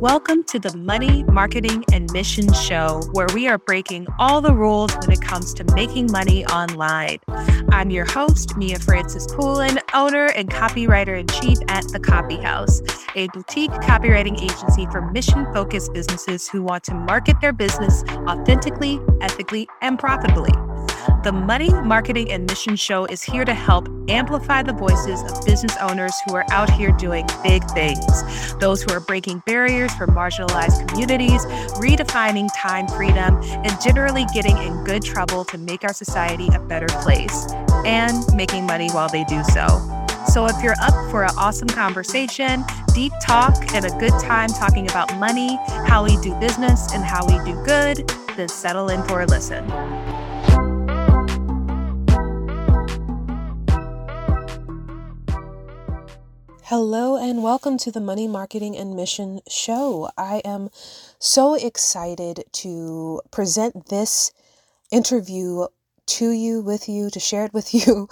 Welcome to the Money, Marketing, and Mission Show, where we are breaking all the rules when it comes to making money online. I'm your host, Mia Francis Poulin, owner and copywriter in chief at The Copy House, a boutique copywriting agency for mission focused businesses who want to market their business authentically, ethically, and profitably. The Money, Marketing, and Mission Show is here to help amplify the voices of business owners who are out here doing big things, those who are breaking barriers for marginalized communities, redefining time freedom, and generally getting in good trouble to make our society a better place, and making money while they do so. So, if you're up for an awesome conversation, deep talk, and a good time talking about money, how we do business, and how we do good, then settle in for a listen. Hello, and welcome to the Money Marketing and Mission Show. I am so excited to present this interview to you, with you, to share it with you,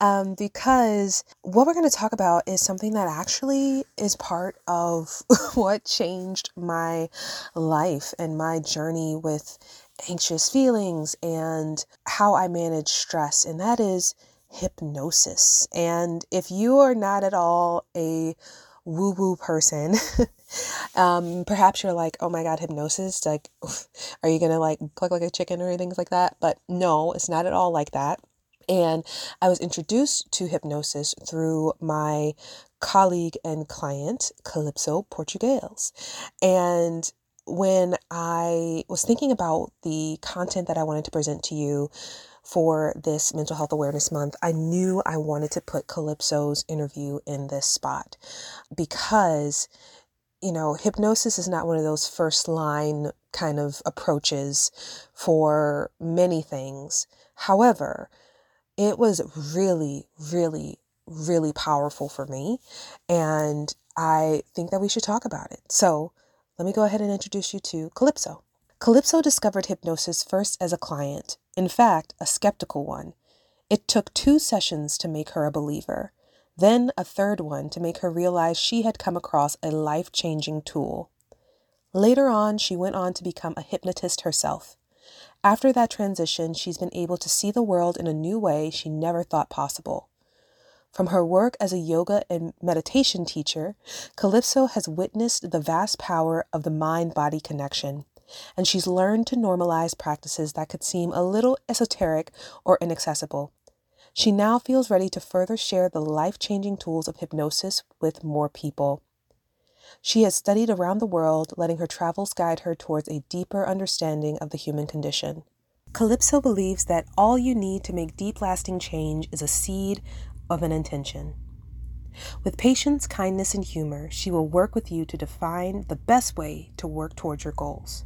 um, because what we're going to talk about is something that actually is part of what changed my life and my journey with anxious feelings and how I manage stress, and that is hypnosis. And if you are not at all a woo woo person, um, perhaps you're like, oh my God, hypnosis? Like, are you going to like click like a chicken or things like that? But no, it's not at all like that. And I was introduced to hypnosis through my colleague and client, Calypso Portugaels. And when I was thinking about the content that I wanted to present to you, for this Mental Health Awareness Month, I knew I wanted to put Calypso's interview in this spot because, you know, hypnosis is not one of those first line kind of approaches for many things. However, it was really, really, really powerful for me. And I think that we should talk about it. So let me go ahead and introduce you to Calypso. Calypso discovered hypnosis first as a client, in fact, a skeptical one. It took two sessions to make her a believer, then a third one to make her realize she had come across a life changing tool. Later on, she went on to become a hypnotist herself. After that transition, she's been able to see the world in a new way she never thought possible. From her work as a yoga and meditation teacher, Calypso has witnessed the vast power of the mind body connection and she's learned to normalize practices that could seem a little esoteric or inaccessible. She now feels ready to further share the life changing tools of hypnosis with more people. She has studied around the world, letting her travels guide her towards a deeper understanding of the human condition. Calypso believes that all you need to make deep lasting change is a seed of an intention. With patience, kindness, and humor, she will work with you to define the best way to work towards your goals.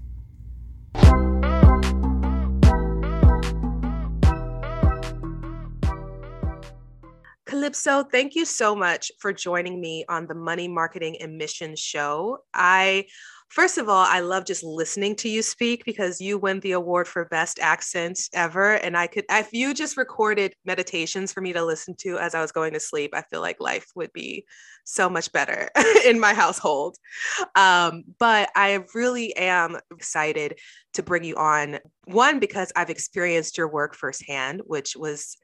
Calypso, thank you so much for joining me on the Money Marketing and Mission Show. I First of all, I love just listening to you speak because you win the award for best accent ever. And I could, if you just recorded meditations for me to listen to as I was going to sleep, I feel like life would be so much better in my household. Um, but I really am excited to bring you on. One, because I've experienced your work firsthand, which was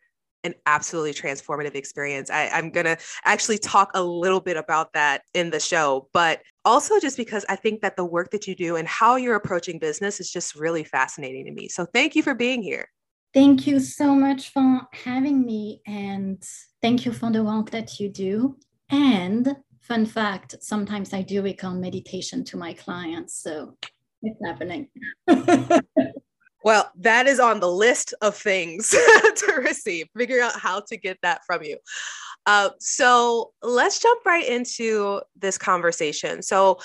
an absolutely transformative experience. I, am going to actually talk a little bit about that in the show, but also just because I think that the work that you do and how you're approaching business is just really fascinating to me. So thank you for being here. Thank you so much for having me, and thank you for the work that you do. And fun fact sometimes I do recommend meditation to my clients. So it's happening. Well, that is on the list of things to receive, figuring out how to get that from you. Uh, so let's jump right into this conversation. So,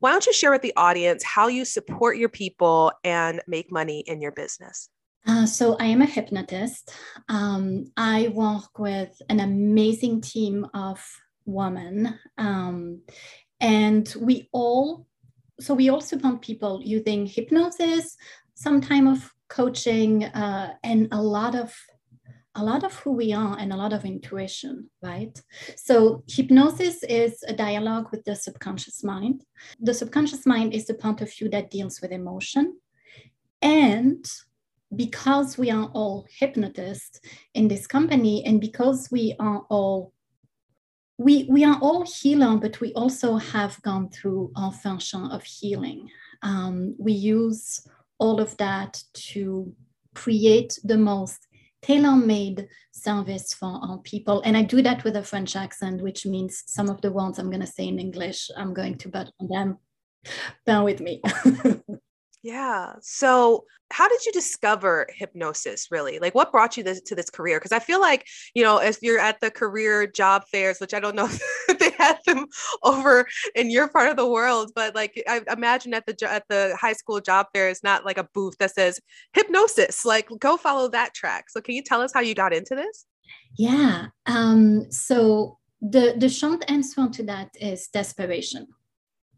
why don't you share with the audience how you support your people and make money in your business? Uh, so, I am a hypnotist. Um, I work with an amazing team of women, um, and we all so we also support people using hypnosis some time of coaching uh, and a lot of a lot of who we are and a lot of intuition, right? So, hypnosis is a dialogue with the subconscious mind. The subconscious mind is the point of view that deals with emotion. And because we are all hypnotists in this company, and because we are all we, we are all healer, but we also have gone through our function of healing. Um, we use all of that to create the most tailor-made service for our people. And I do that with a French accent, which means some of the words I'm going to say in English, I'm going to butt on them. Bear with me. Yeah. So, how did you discover hypnosis really? Like, what brought you this, to this career? Because I feel like, you know, if you're at the career job fairs, which I don't know had them over in your part of the world, but like, I imagine at the at the high school job fair is not like a booth that says hypnosis. Like, go follow that track. So, can you tell us how you got into this? Yeah. Um, so the the short answer to that is desperation,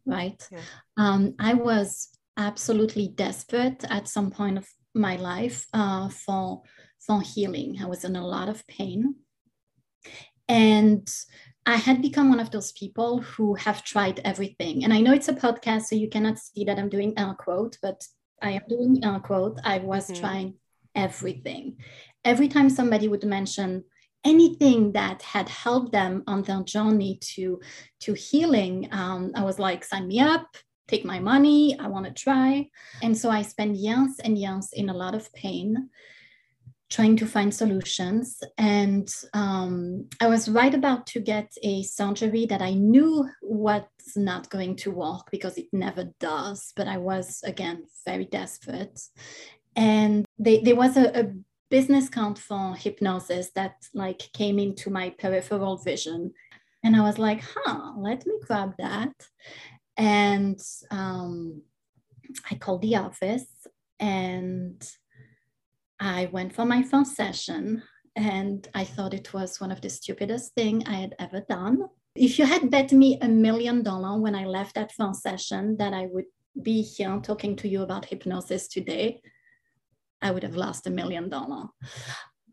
right? Yeah. Um, I was absolutely desperate at some point of my life uh, for for healing. I was in a lot of pain, and I had become one of those people who have tried everything. And I know it's a podcast, so you cannot see that I'm doing air quote, but I am doing air quote. I was mm-hmm. trying everything. Every time somebody would mention anything that had helped them on their journey to to healing, um, I was like, sign me up take my money, I want to try. And so I spent years and years in a lot of pain trying to find solutions. And um, I was right about to get a surgery that I knew was not going to work because it never does. But I was, again, very desperate. And they, there was a, a business card for hypnosis that like came into my peripheral vision and i was like huh let me grab that and um, I called the office and I went for my first session and I thought it was one of the stupidest thing I had ever done. If you had bet me a million dollars when I left that first session that I would be here talking to you about hypnosis today, I would have lost a million dollars.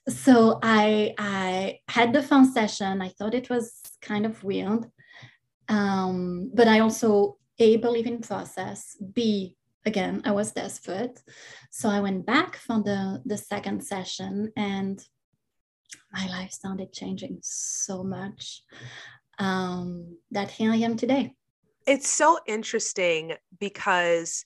So I I had the first session. I thought it was kind of weird. Um, but I also A, believe in process, B, again, I was desperate. So I went back for the, the second session and my life started changing so much um, that here I am today. It's so interesting because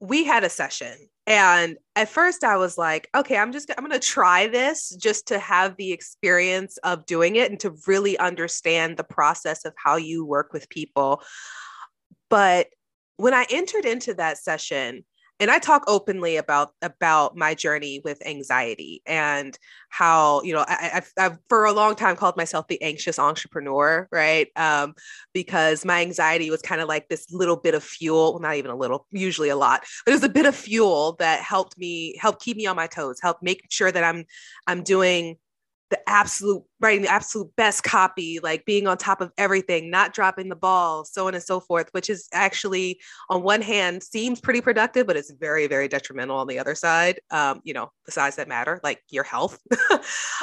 we had a session and at first I was like, okay, I'm just I'm going to try this just to have the experience of doing it and to really understand the process of how you work with people. But when I entered into that session, and I talk openly about about my journey with anxiety and how you know I, have for a long time called myself the anxious entrepreneur, right? Um, because my anxiety was kind of like this little bit of fuel, well, not even a little, usually a lot, but it was a bit of fuel that helped me help keep me on my toes, help make sure that I'm I'm doing the absolute writing the absolute best copy like being on top of everything not dropping the ball so on and so forth which is actually on one hand seems pretty productive but it's very very detrimental on the other side um, you know the sides that matter like your health.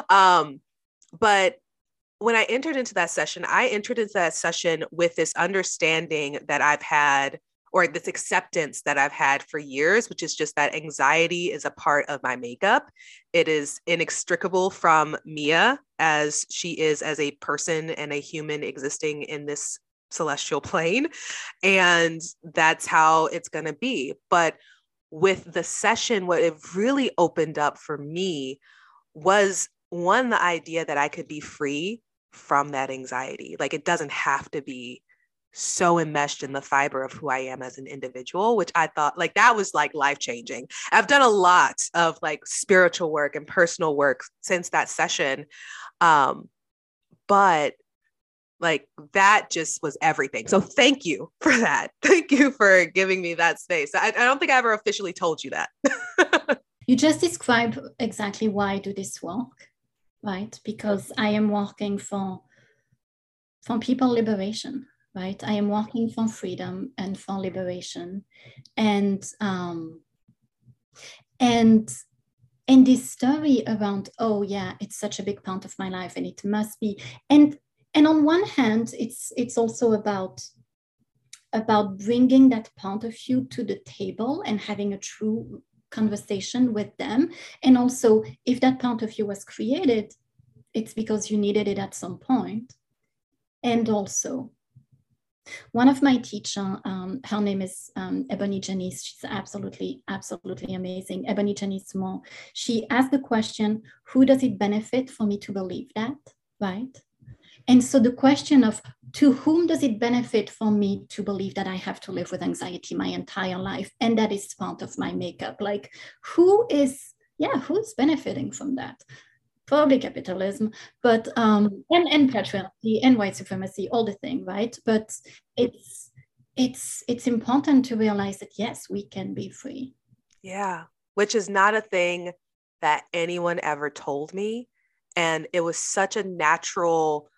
Um, but when i entered into that session i entered into that session with this understanding that i've had or this acceptance that I've had for years, which is just that anxiety is a part of my makeup. It is inextricable from Mia as she is as a person and a human existing in this celestial plane. And that's how it's going to be. But with the session, what it really opened up for me was one, the idea that I could be free from that anxiety. Like it doesn't have to be so enmeshed in the fiber of who I am as an individual, which I thought like that was like life changing. I've done a lot of like spiritual work and personal work since that session. Um, but like that just was everything. So thank you for that. Thank you for giving me that space. I, I don't think I ever officially told you that. you just described exactly why I do this work, right? Because I am working for for people liberation right? I am walking for freedom and for liberation, and um, and and this story around oh yeah it's such a big part of my life and it must be and and on one hand it's it's also about about bringing that point of view to the table and having a true conversation with them. And also if that point of view was created it's because you needed it at some point. And also one of my teacher, um, her name is um, Ebony Janice. She's absolutely, absolutely amazing. Ebony Janice Moore. She asked the question, who does it benefit for me to believe that, right? And so the question of to whom does it benefit for me to believe that I have to live with anxiety my entire life and that is part of my makeup? Like who is, yeah, who's benefiting from that? Probably capitalism, but um, and and patriarchy and white supremacy, all the thing, right? But it's it's it's important to realize that yes, we can be free. Yeah, which is not a thing that anyone ever told me, and it was such a natural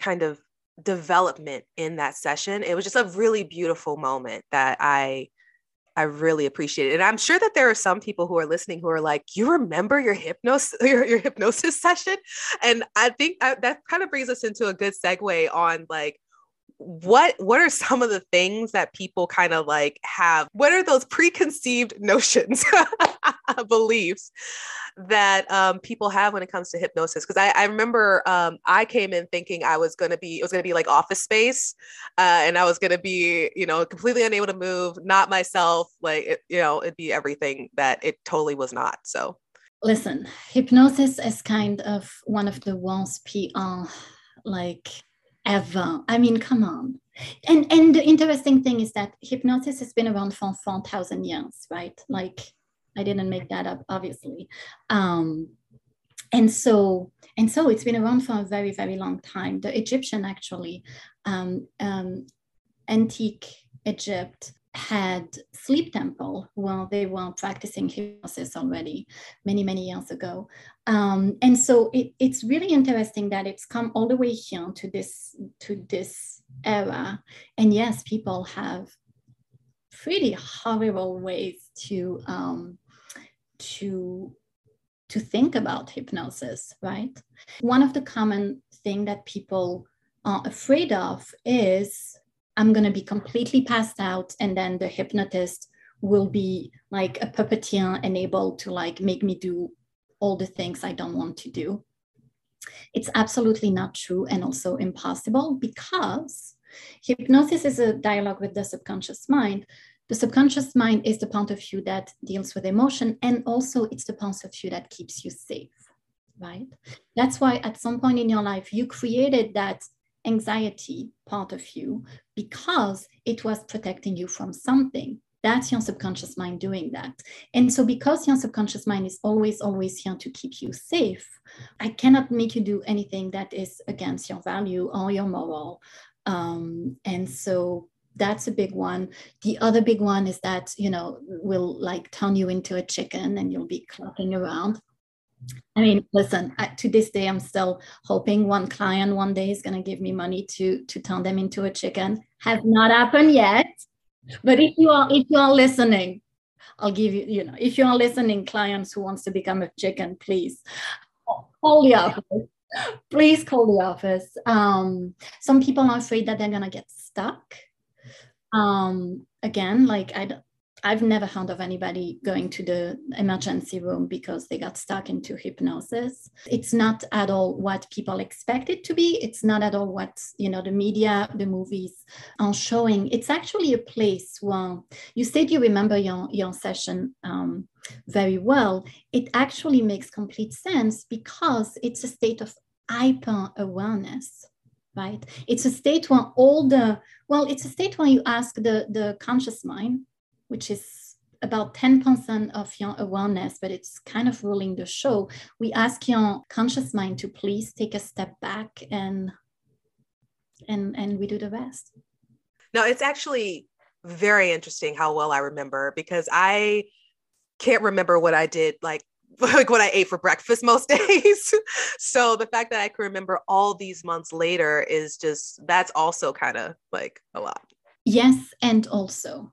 kind of development in that session. It was just a really beautiful moment that I I really appreciate it. And I'm sure that there are some people who are listening who are like, you remember your hypnosis, your, your hypnosis session? And I think I, that kind of brings us into a good segue on like, what what are some of the things that people kind of like have what are those preconceived notions beliefs that um, people have when it comes to hypnosis? Because I, I, remember um, i came in thinking i was going to be it was going to be like office space uh, and i was going to be you know completely unable to move not myself like it, you know it'd be everything that it totally was not so. Listen hypnosis is kind of one of the worst pr like ever i mean come on and and the interesting thing is that hypnosis has been around for 4000 years right like I didn't make that up, obviously. Um, and so and so it's been around for a very very long time. The Egyptian actually, um, um, antique Egypt had sleep temple while they were practicing hypnosis already many many years ago. Um, and so it, it's really interesting that it's come all the way here to this to this era. And yes people have pretty horrible ways to um, to to think about hypnosis right? One of the common thing that people are afraid of is i'm going to be completely passed out and then the hypnotist will be like a puppeteer and able to like make me do all the things i don't want to do it's absolutely not true and also impossible because hypnosis is a dialogue with the subconscious mind the subconscious mind is the point of view that deals with emotion, and also it's the point of view that keeps you safe, right? That's why at some point in your life, you created that anxiety part of you because it was protecting you from something. That's your subconscious mind doing that. And so, because your subconscious mind is always, always here to keep you safe, I cannot make you do anything that is against your value or your moral. Um, and so, that's a big one. The other big one is that, you know, will like turn you into a chicken and you'll be clucking around. I mean, listen, to this day, I'm still hoping one client one day is going to give me money to, to turn them into a chicken. Has not happened yet. But if you are, if you are listening, I'll give you, you know, if you are listening, clients who wants to become a chicken, please call the office. Please call the office. Um, some people are afraid that they're going to get stuck um, again, like I, I've never heard of anybody going to the emergency room because they got stuck into hypnosis. It's not at all what people expect it to be. It's not at all what you know the media, the movies are showing. It's actually a place where you said you remember your your session um, very well. It actually makes complete sense because it's a state of hyper awareness right? It's a state where all the, well, it's a state where you ask the, the conscious mind, which is about 10% of your awareness, but it's kind of ruling the show. We ask your conscious mind to please take a step back and and and we do the rest. No, it's actually very interesting how well I remember because I can't remember what I did like like what I ate for breakfast most days. so the fact that I can remember all these months later is just that's also kind of like a lot. Yes, and also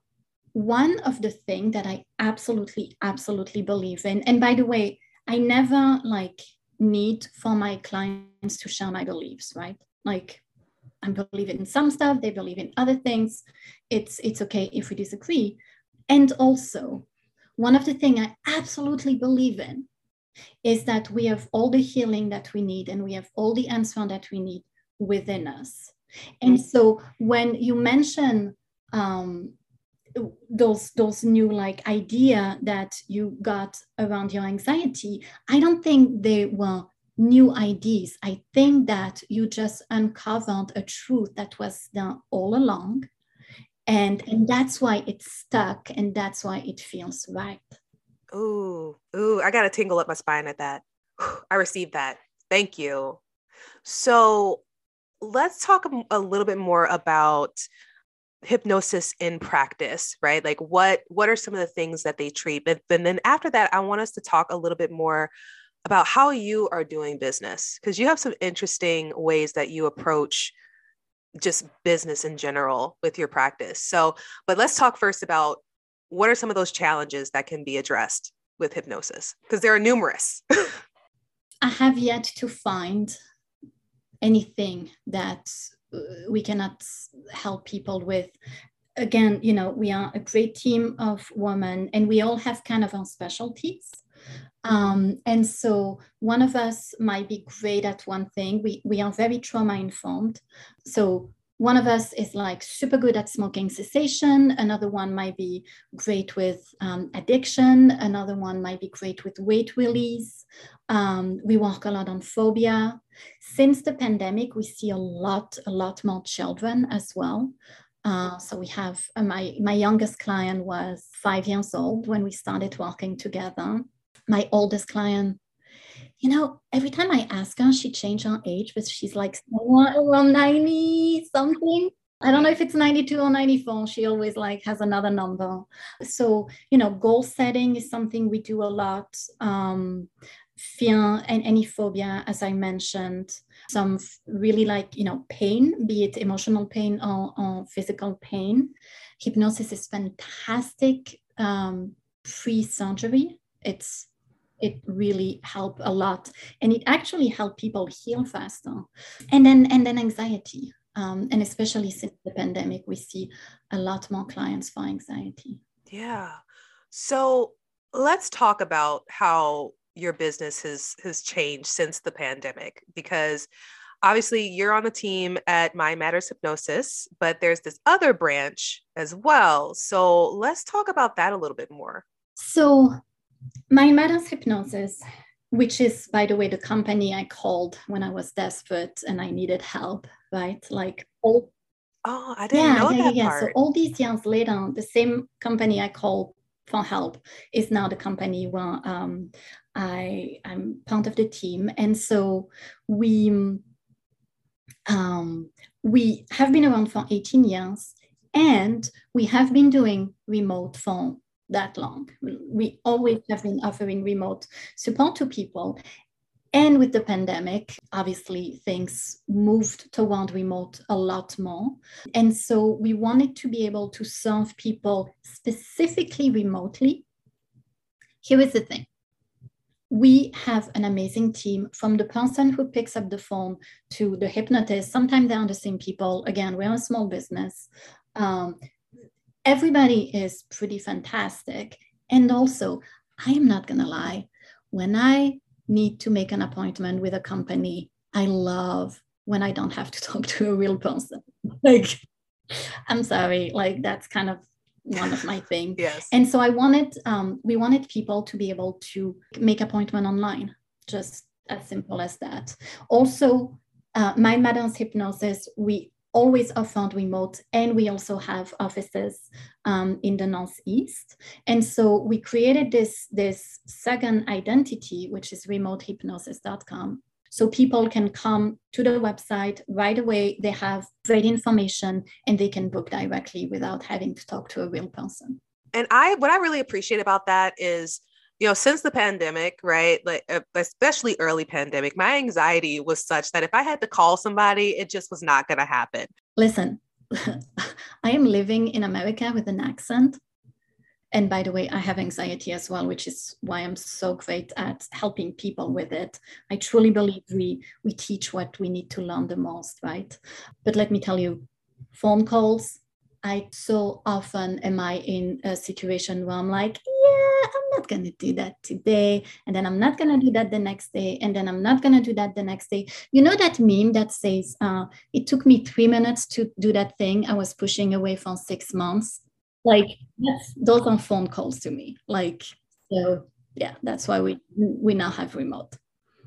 one of the things that I absolutely, absolutely believe in, and by the way, I never like need for my clients to share my beliefs, right? Like I believe in some stuff, they believe in other things. It's it's okay if we disagree. And also, one of the things I absolutely believe in is that we have all the healing that we need and we have all the answer that we need within us. And mm-hmm. so when you mention um, those those new like idea that you got around your anxiety, I don't think they were new ideas. I think that you just uncovered a truth that was there all along. And, and that's why it's stuck and that's why it feels right. Ooh, ooh, I got to tingle up my spine at that. I received that. Thank you. So let's talk a little bit more about hypnosis in practice right like what what are some of the things that they treat and then after that i want us to talk a little bit more about how you are doing business because you have some interesting ways that you approach just business in general with your practice. So, but let's talk first about what are some of those challenges that can be addressed with hypnosis because there are numerous. I have yet to find anything that we cannot help people with again you know we are a great team of women and we all have kind of our specialties um, and so one of us might be great at one thing. We, we are very trauma informed. So one of us is like super good at smoking cessation. Another one might be great with um, addiction. Another one might be great with weight release. Um, we work a lot on phobia. Since the pandemic, we see a lot, a lot more children as well. Uh, so we have uh, my my youngest client was five years old when we started working together my oldest client, you know, every time I ask her, she changed her age, but she's like around 90 something. I don't know if it's 92 or 94. She always like has another number. So, you know, goal setting is something we do a lot. Um, fear and any phobia, as I mentioned, some really like, you know, pain, be it emotional pain or, or physical pain. Hypnosis is fantastic um, pre-surgery. It's it really helped a lot. And it actually helped people heal faster. And then and then anxiety um, and especially since the pandemic we see a lot more clients for anxiety. Yeah. So let's talk about how your business has has changed since the pandemic because obviously you're on the team at Mind Matters Hypnosis but there's this other branch as well. So let's talk about that a little bit more. So Mind Matters Hypnosis, which is, by the way, the company I called when I was desperate and I needed help, right? Like all. Oh, I didn't yeah, know yeah, that yeah. Part. So all these years later, the same company I called for help is now the company where um, I I'm part of the team, and so we um, we have been around for 18 years, and we have been doing remote for that long. We always have been offering remote support to people. And with the pandemic, obviously things moved toward remote a lot more. And so we wanted to be able to serve people specifically remotely. Here is the thing we have an amazing team from the person who picks up the phone to the hypnotist. Sometimes they are the same people. Again, we're a small business. Um, everybody is pretty fantastic. And also, I am not going to lie, when I need to make an appointment with a company, I love when I don't have to talk to a real person. Like, I'm sorry, like that's kind of one of my things. yes. And so I wanted, um, we wanted people to be able to make appointment online, just as simple as that. Also, uh, Mind Matters Hypnosis, we always offered remote and we also have offices um, in the northeast. And so we created this this second identity which is remotehypnosis.com so people can come to the website right away. They have great information and they can book directly without having to talk to a real person. And i what i really appreciate about that is you know, since the pandemic, right? Like especially early pandemic, my anxiety was such that if I had to call somebody, it just was not going to happen. Listen, I am living in America with an accent. and by the way, I have anxiety as well, which is why I'm so great at helping people with it. I truly believe we we teach what we need to learn the most, right? But let me tell you, phone calls. I so often am I in a situation where I'm like, yeah, I'm not gonna do that today, and then I'm not gonna do that the next day, and then I'm not gonna do that the next day. You know that meme that says, uh, "It took me three minutes to do that thing I was pushing away for six months." like that's those are phone calls to me. Like so yeah that's why we we now have remote.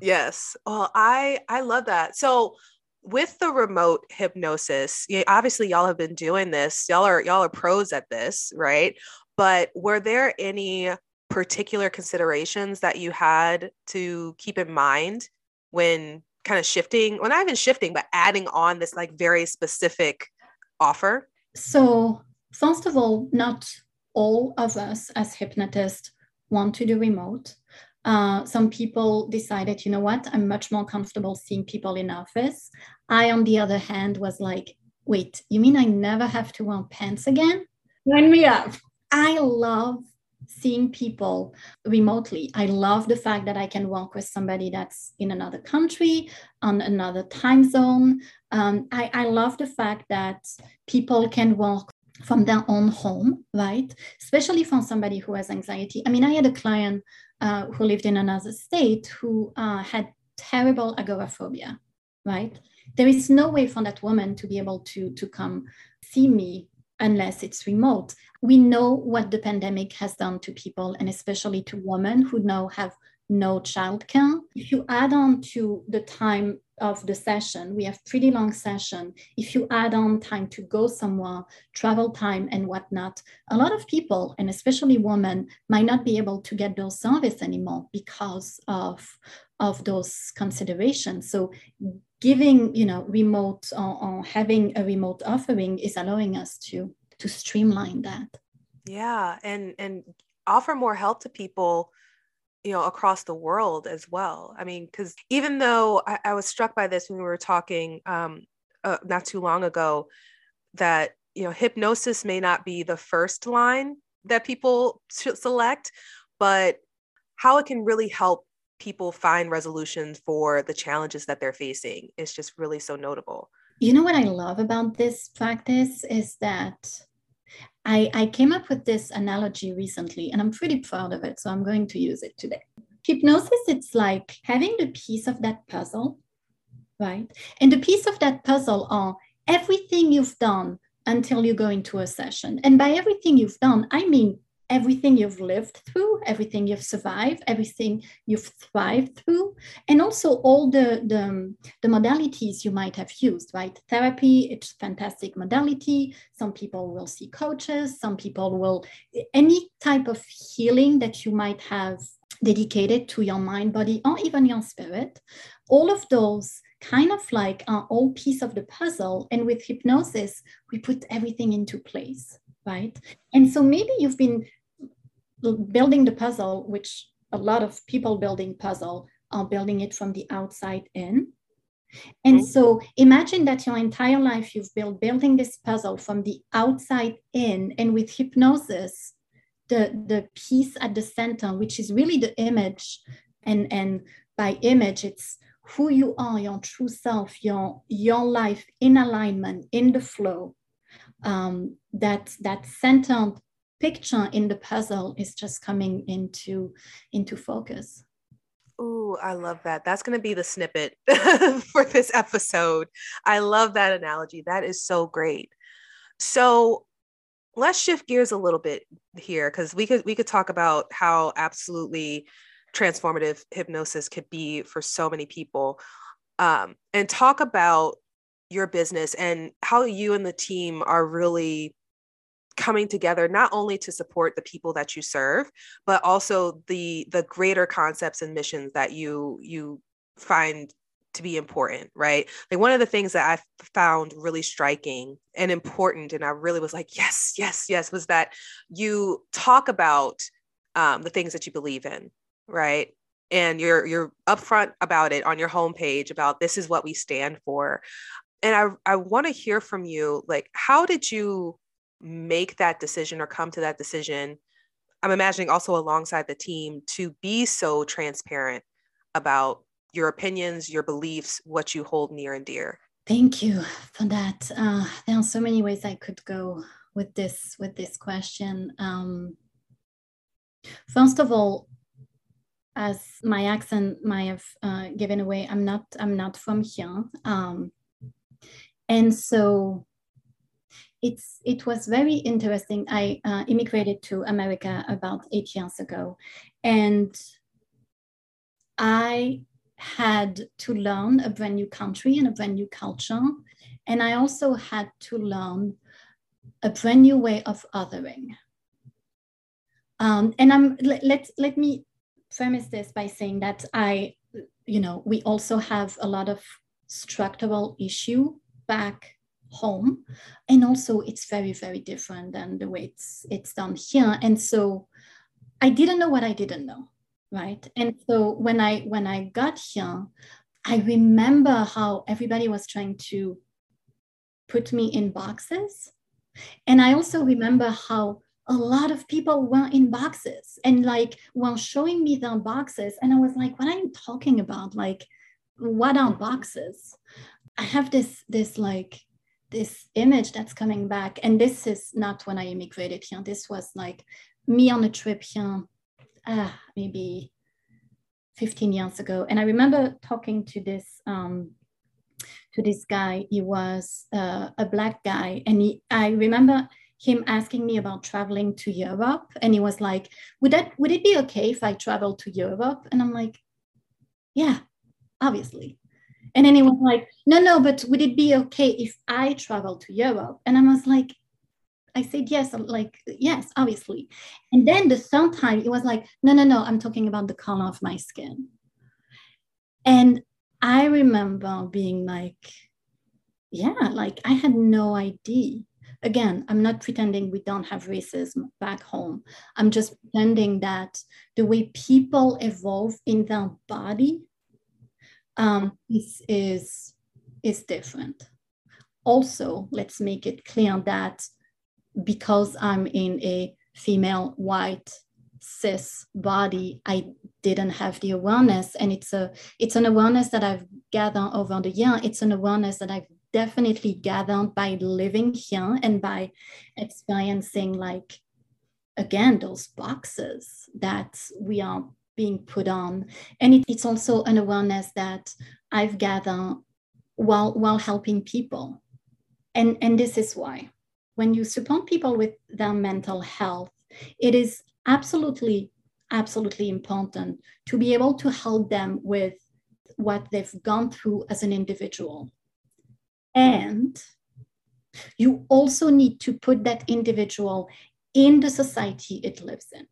Yes. Well i i love that. So with the remote hypnosis yeah obviously y'all have been doing this. Y'all are y'all are pros at this right? But were there any particular considerations that you had to keep in mind when kind of shifting well not even shifting but adding on this like very specific offer so First of all, not all of us as hypnotists want to do remote. Uh, some people decided, you know what, I'm much more comfortable seeing people in office. I, on the other hand, was like, wait, you mean I never have to wear pants again? Sign me up. I love seeing people remotely. I love the fact that I can work with somebody that's in another country, on another time zone. Um, I, I love the fact that people can work from their own home, right? Especially from somebody who has anxiety. I mean, I had a client uh, who lived in another state who uh, had terrible agoraphobia, right? There is no way for that woman to be able to, to come see me unless it's remote. We know what the pandemic has done to people, and especially to women who now have no childcare. If you add on to the time of the session, we have pretty long session. If you add on time to go somewhere, travel time and whatnot, a lot of people, and especially women, might not be able to get those service anymore because of, of those considerations. So giving, you know, remote or, or having a remote offering is allowing us to to streamline that. Yeah, and and offer more help to people you know across the world as well i mean because even though I, I, was struck by this when we were talking um, uh, not too long ago that you know hypnosis may not be the first line that people should select but how it can really help people find resolutions for the challenges that they're facing is just really so notable you know what i love about this practice is that I, I came up with this analogy recently and I'm pretty proud of it. So I'm going to use it today. Hypnosis, it's like having the piece of that puzzle, right? And the piece of that puzzle are everything you've done until you go into a session. And by everything you've done, I mean everything you've lived through, everything you've survived, everything you've thrived through, and also all the, the, the, modalities you might have used, right? Therapy, it's fantastic modality. Some people will see coaches, some people will, any type of healing that you might have dedicated to your mind, body, or even your spirit, all of those kind of like are all piece of the puzzle. And with hypnosis, we put everything into place right? And so maybe you've been building the puzzle, which a lot of people building puzzle are building it from the outside in. And so imagine that your entire life you've built building this puzzle from the outside in, and with hypnosis, the, the piece at the center, which is really the image, and, and by image, it's who you are, your true self, your, your life in alignment, in the flow. Um, that that centered picture in the puzzle is just coming into into focus. Ooh, I love that. That's going to be the snippet for this episode. I love that analogy. That is so great. So, let's shift gears a little bit here cuz we could we could talk about how absolutely transformative hypnosis could be for so many people. Um, and talk about your business and how you and the team are really coming together not only to support the people that you serve but also the the greater concepts and missions that you you find to be important right? Like one of the things that i found really striking and important and i really was like yes yes yes was that you talk about um, the things that you believe in right? And you're you're upfront about it on your homepage about this is what we stand for. And i i want to hear from you like how did you make that decision or come to that decision I'm imagining also alongside the team to be so transparent about your opinions, your beliefs, what you hold near and dear. Thank you for that. Uh, there are so many ways I could go with this with this question. Um, first of all, as my accent might have uh, given away, I'm not I'm not from here, um, and so it's it was very interesting. I uh, immigrated to America about eight years ago, and I had to learn a brand new country and a brand new culture, and I also had to learn a brand new way of othering. Um, and I'm let, let let me premise this by saying that I, you know, we also have a lot of structural issue back home. And also it's very very different than the way it's it's done here. And so i didn't know what i didn't know right? And so when i when i got here i remember how everybody was trying to put me in boxes. And i also remember how a lot of people were in boxes and like were showing me their boxes. And i was like what are you talking about? Like what are boxes? I have this this like this image that's coming back. And this is not when I immigrated here. This was like me on a trip here, ah, maybe 15 years ago. And I remember talking to this um, to this guy. He was uh, a black guy, and he, I remember him asking me about traveling to Europe, and he was like, "Would that would it be okay if I travel to Europe?" And I'm like, "Yeah, obviously." And then he was like, no, no, but would it be okay if I travel to Europe? And I was like, I said, yes, I'm like, yes, obviously. And then the third time, it was like, no, no, no, I'm talking about the color of my skin. And I remember being like, yeah, like I had no idea. Again, I'm not pretending we don't have racism back home. I'm just pretending that the way people evolve in their body um, is, is, is different. Also, let's make it clear that because I'm in a female white cis body, I didn't have the awareness. And it's a it's an awareness that I've gathered over the year. It's an awareness that I've definitely gathered by living here and by experiencing like again those boxes that we are being put on. And it, it's also an awareness that I've gathered while, while helping people. And, and this is why. When you support people with their mental health, it is absolutely, absolutely important to be able to help them with what they've gone through as an individual. And you also need to put that individual in the society it lives in,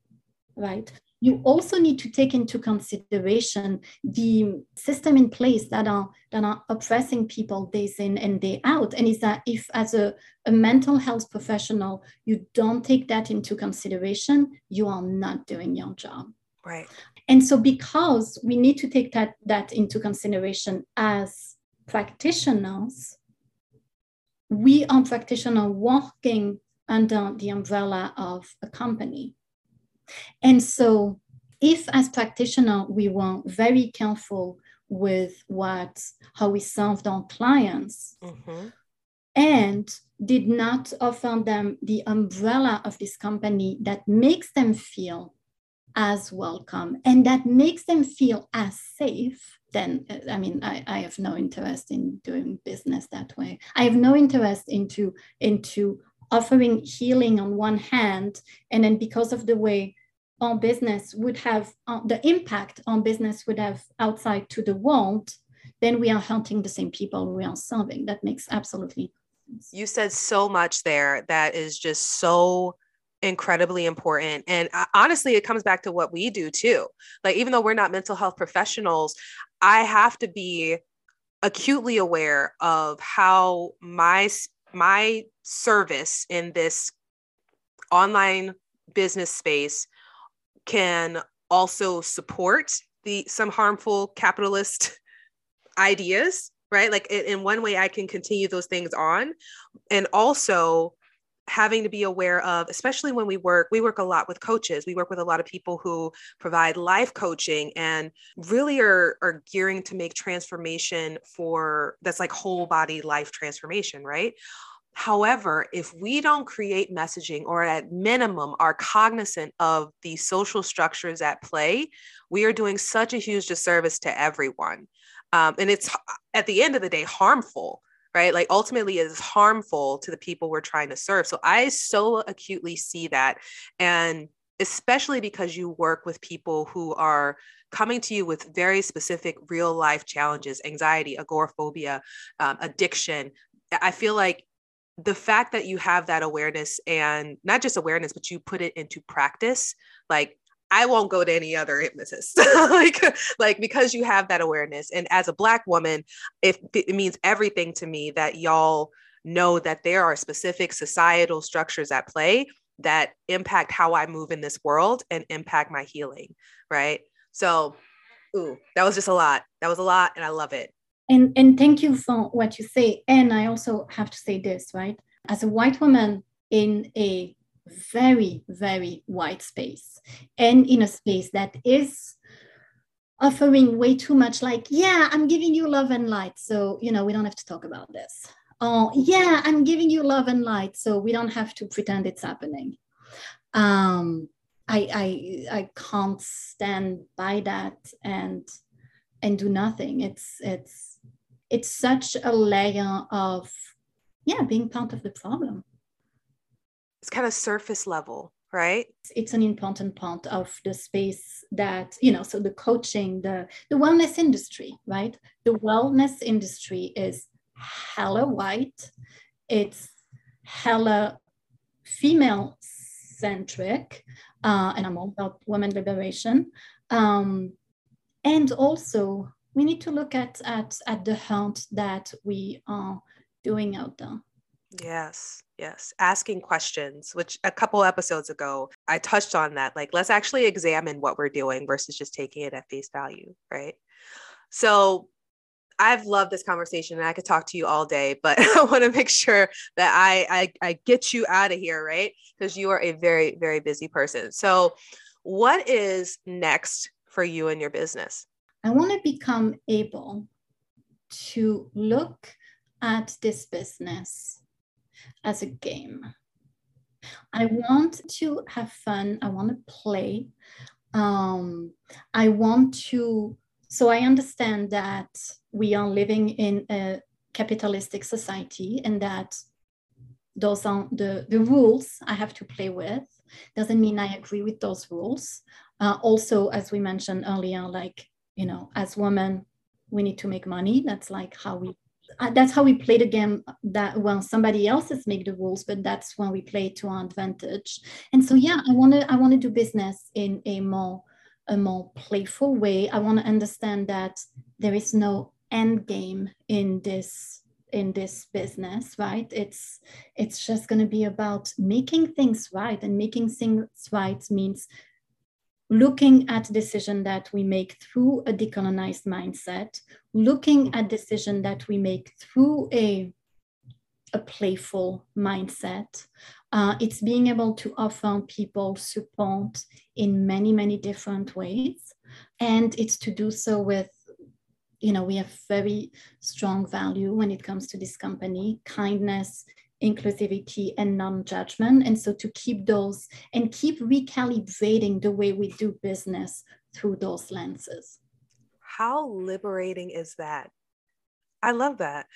right? You also need to take into consideration the system in place that are that are oppressing people days in and day out. And is that if as a, a mental health professional you don't take that into consideration you are not doing your job. Right. And so because we need to take that that into consideration as practitioners we are practitioners working under the umbrella of a company and so if as practitioner we were very careful with what how we served our clients mm-hmm. and did not offer them the umbrella of this company that makes them feel as welcome and that makes them feel as safe then i mean I, I have no interest in doing business that way i have no interest into into offering healing on one hand and then because of the way on business would have uh, the impact on business would have outside to the world then we are hurting the same people we are serving. That makes absolutely sense. you said so much there. That is just so incredibly important. And uh, honestly it comes back to what we do too. Like even though we're not mental health professionals i have to be acutely aware of how my my service in this online business space can also support the some harmful capitalist ideas right? Like in one way i can continue those things on. And also having to be aware of especially when we work we work a lot with coaches. We work with a lot of people who provide life coaching and really are are gearing to make transformation for that's like whole body life transformation right? However, if we don't create messaging or at minimum are cognizant of the social structures at play, we are doing such a huge disservice to everyone. Um, and it's at the end of the day harmful right? Like ultimately is harmful to the people we're trying to serve. So I so acutely see that. And especially because you work with people who are coming to you with very specific real life challenges, anxiety, agoraphobia, um, addiction. I feel like the fact that you have that awareness and not just awareness, but you put it into practice, like I won't go to any other hypnotist. like, like because you have that awareness. And as a black woman, if it means everything to me that y'all know that there are specific societal structures at play that impact how I move in this world and impact my healing. Right. So, ooh, that was just a lot. That was a lot. And I love it. And, and thank you for what you say. And I also have to say this, right? As a white woman in a very, very wide space and in a space that is offering way too much like, yeah, I'm giving you love and light. So, you know, we don't have to talk about this. Oh, yeah, I'm giving you love and light. So we don't have to pretend it's happening. Um, I, I, I can't stand by that and, and do nothing. It's, it's, it's such a layer of, yeah, being part of the problem it's kind of surface level right? It's an important part of the space that you know so the coaching the the wellness industry right? The wellness industry is hella white. It's hella female centric uh, and i'm all about women liberation. Um, and also we need to look at at at the hunt that we are doing out there. Yes, yes. Asking questions, which a couple episodes ago I touched on that. Like, let's actually examine what we're doing versus just taking it at face value, right? So, I've loved this conversation and I could talk to you all day, but I want to make sure that I, I, I get you out of here, right? Because you are a very, very busy person. So, what is next for you and your business? I want to become able to look at this business as a game. I want to have fun. I want to play. Um, I want to, so I understand that we are living in a capitalistic society and that those are the, the rules I have to play with. Doesn't mean I agree with those rules. Uh, also, as we mentioned earlier, like, you know, as women, we need to make money. That's like how we Uh, that's how we play the game that well somebody else else's make the rules but that's when we play to our advantage. And so yeah i want to i want to do business in a more a more playful way. I want to understand that there is no end game in this in this business right? It's it's just going to be about making things right and making things right means looking at decision that we make through a decolonized mindset, looking at decision that we make through a, a playful mindset. Uh, it's being able to offer people support in many, many different ways. And it's to do so with, you know, we have very strong value when it comes to this company, kindness, inclusivity and non-judgment. And so to keep those and keep recalibrating the way we do business through those lenses. How liberating is that? I love that.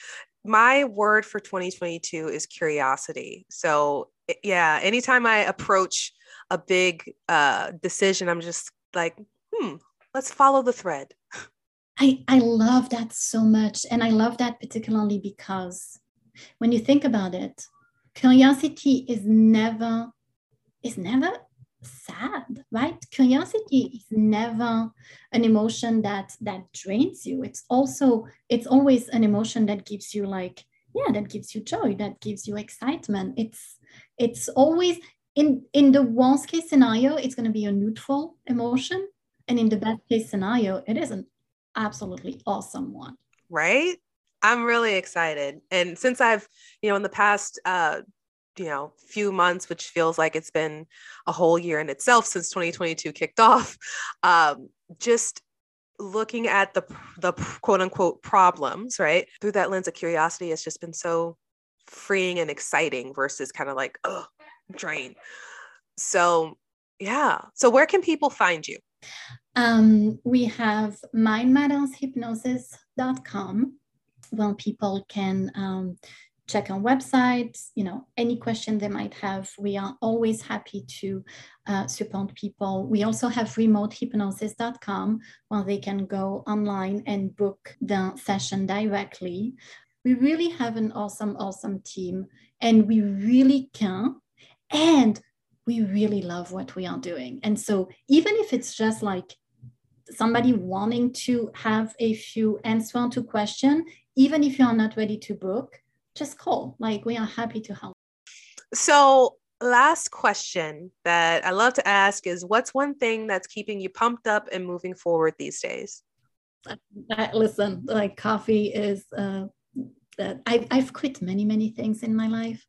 My word for 2022 is curiosity. So yeah anytime i approach a big uh, decision i'm just like hmm let's follow the thread. I, I love that so much. And I love that particularly because when you think about it, curiosity is never is never sad right? Curiosity is never an emotion that that drains you. It's also it's always an emotion that gives you like yeah that gives you joy that gives you excitement. It's it's always in in the worst case scenario it's going to be a neutral emotion. And in the best case scenario it is an absolutely awesome one. Right I'm really excited. And since I've, you know, in the past uh, you know few months which feels like it's been a whole year in itself since 2022 kicked off um, just looking at the the quote unquote problems right through that lens of curiosity has just been so freeing and exciting versus kind of like oh drain. So yeah. So where can people find you? Um, we have mindmattershypnosis.com where people can um, check our website, you know, any question they might have. We are always happy to uh, support people. We also have remotehypnosis.com where they can go online and book the session directly. We really have an awesome, awesome team and we really can. And we really love what we are doing. And so even if it's just like somebody wanting to have a few answer to question, even if you are not ready to book, just call. Like we are happy to help. So, last question that I love to ask is what's one thing that's keeping you pumped up and moving forward these days? listen, like coffee is uh, that I've, I've quit many, many things in my life.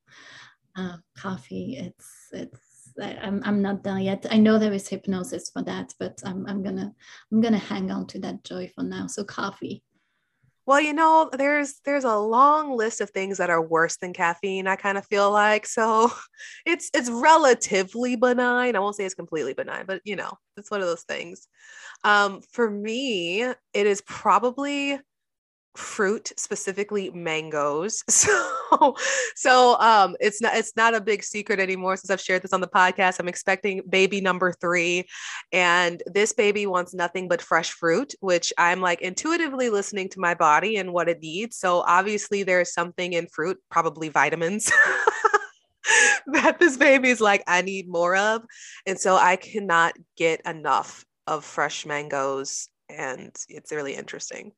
Uh, coffee, it's, it's, I'm, I'm not done yet. I know there is hypnosis for that, but I'm, I'm gonna I'm gonna hang on to that joy for now. So coffee well you know there's there's a long list of things that are worse than caffeine i kind of feel like so it's it's relatively benign i won't say it's completely benign but you know it's one of those things. Um for me it is probably fruit specifically mangoes. So so um it's not it's not a big secret anymore since i've shared this on the podcast. I'm expecting baby number three and this baby wants nothing but fresh fruit which i'm like intuitively listening to my body and what it needs. So obviously there's something in fruit probably vitamins that this baby is like i need more of and so i cannot get enough of fresh mangoes and it's really interesting.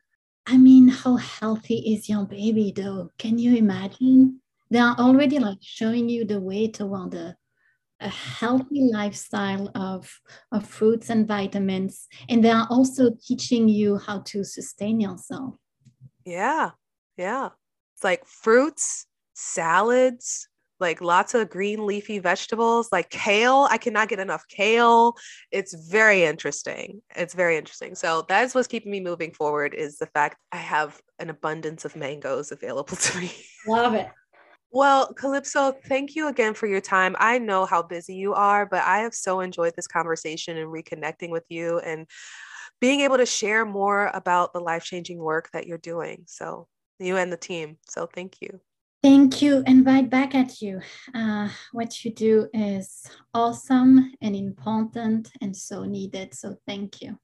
I mean, how healthy is your baby though? Can you imagine? They are already like showing you the way toward a, a healthy lifestyle of, of fruits and vitamins. And they are also teaching you how to sustain yourself. Yeah. Yeah. It's like fruits, salads, like lots of green leafy vegetables like kale i cannot get enough kale it's very interesting it's very interesting so that's what's keeping me moving forward is the fact i have an abundance of mangoes available to me love it well, Calypso, thank you again for your time. I know how busy you are, but I have so enjoyed this conversation and reconnecting with you and being able to share more about the life changing work that you're doing. So, you and the team. So, thank you. Thank you, and right back at you. Uh, what you do is awesome and important and so needed. So, thank you.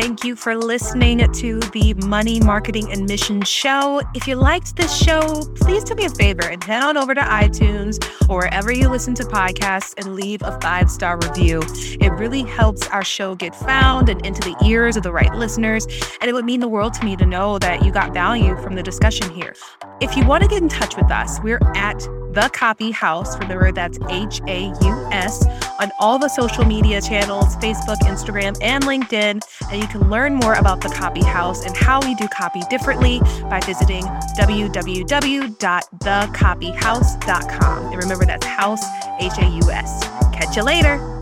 Thank you for listening to the Money Marketing and Mission Show. If you liked this show, please do me a favor and head on over to iTunes or wherever you listen to podcasts and leave a five star review. It really helps our show get found and into the ears of the right listeners. And it would mean the world to me to know that you got value from the discussion here. If you want to get in touch with us, we're at the Copy Haus. Remember, that's H A U S on all the social media channels Facebook, Instagram, and LinkedIn. And you can learn more about the Copy Haus and how we do copy differently by visiting www.thecopyhaus.com. And remember, that's house, H A U S. Catch you later.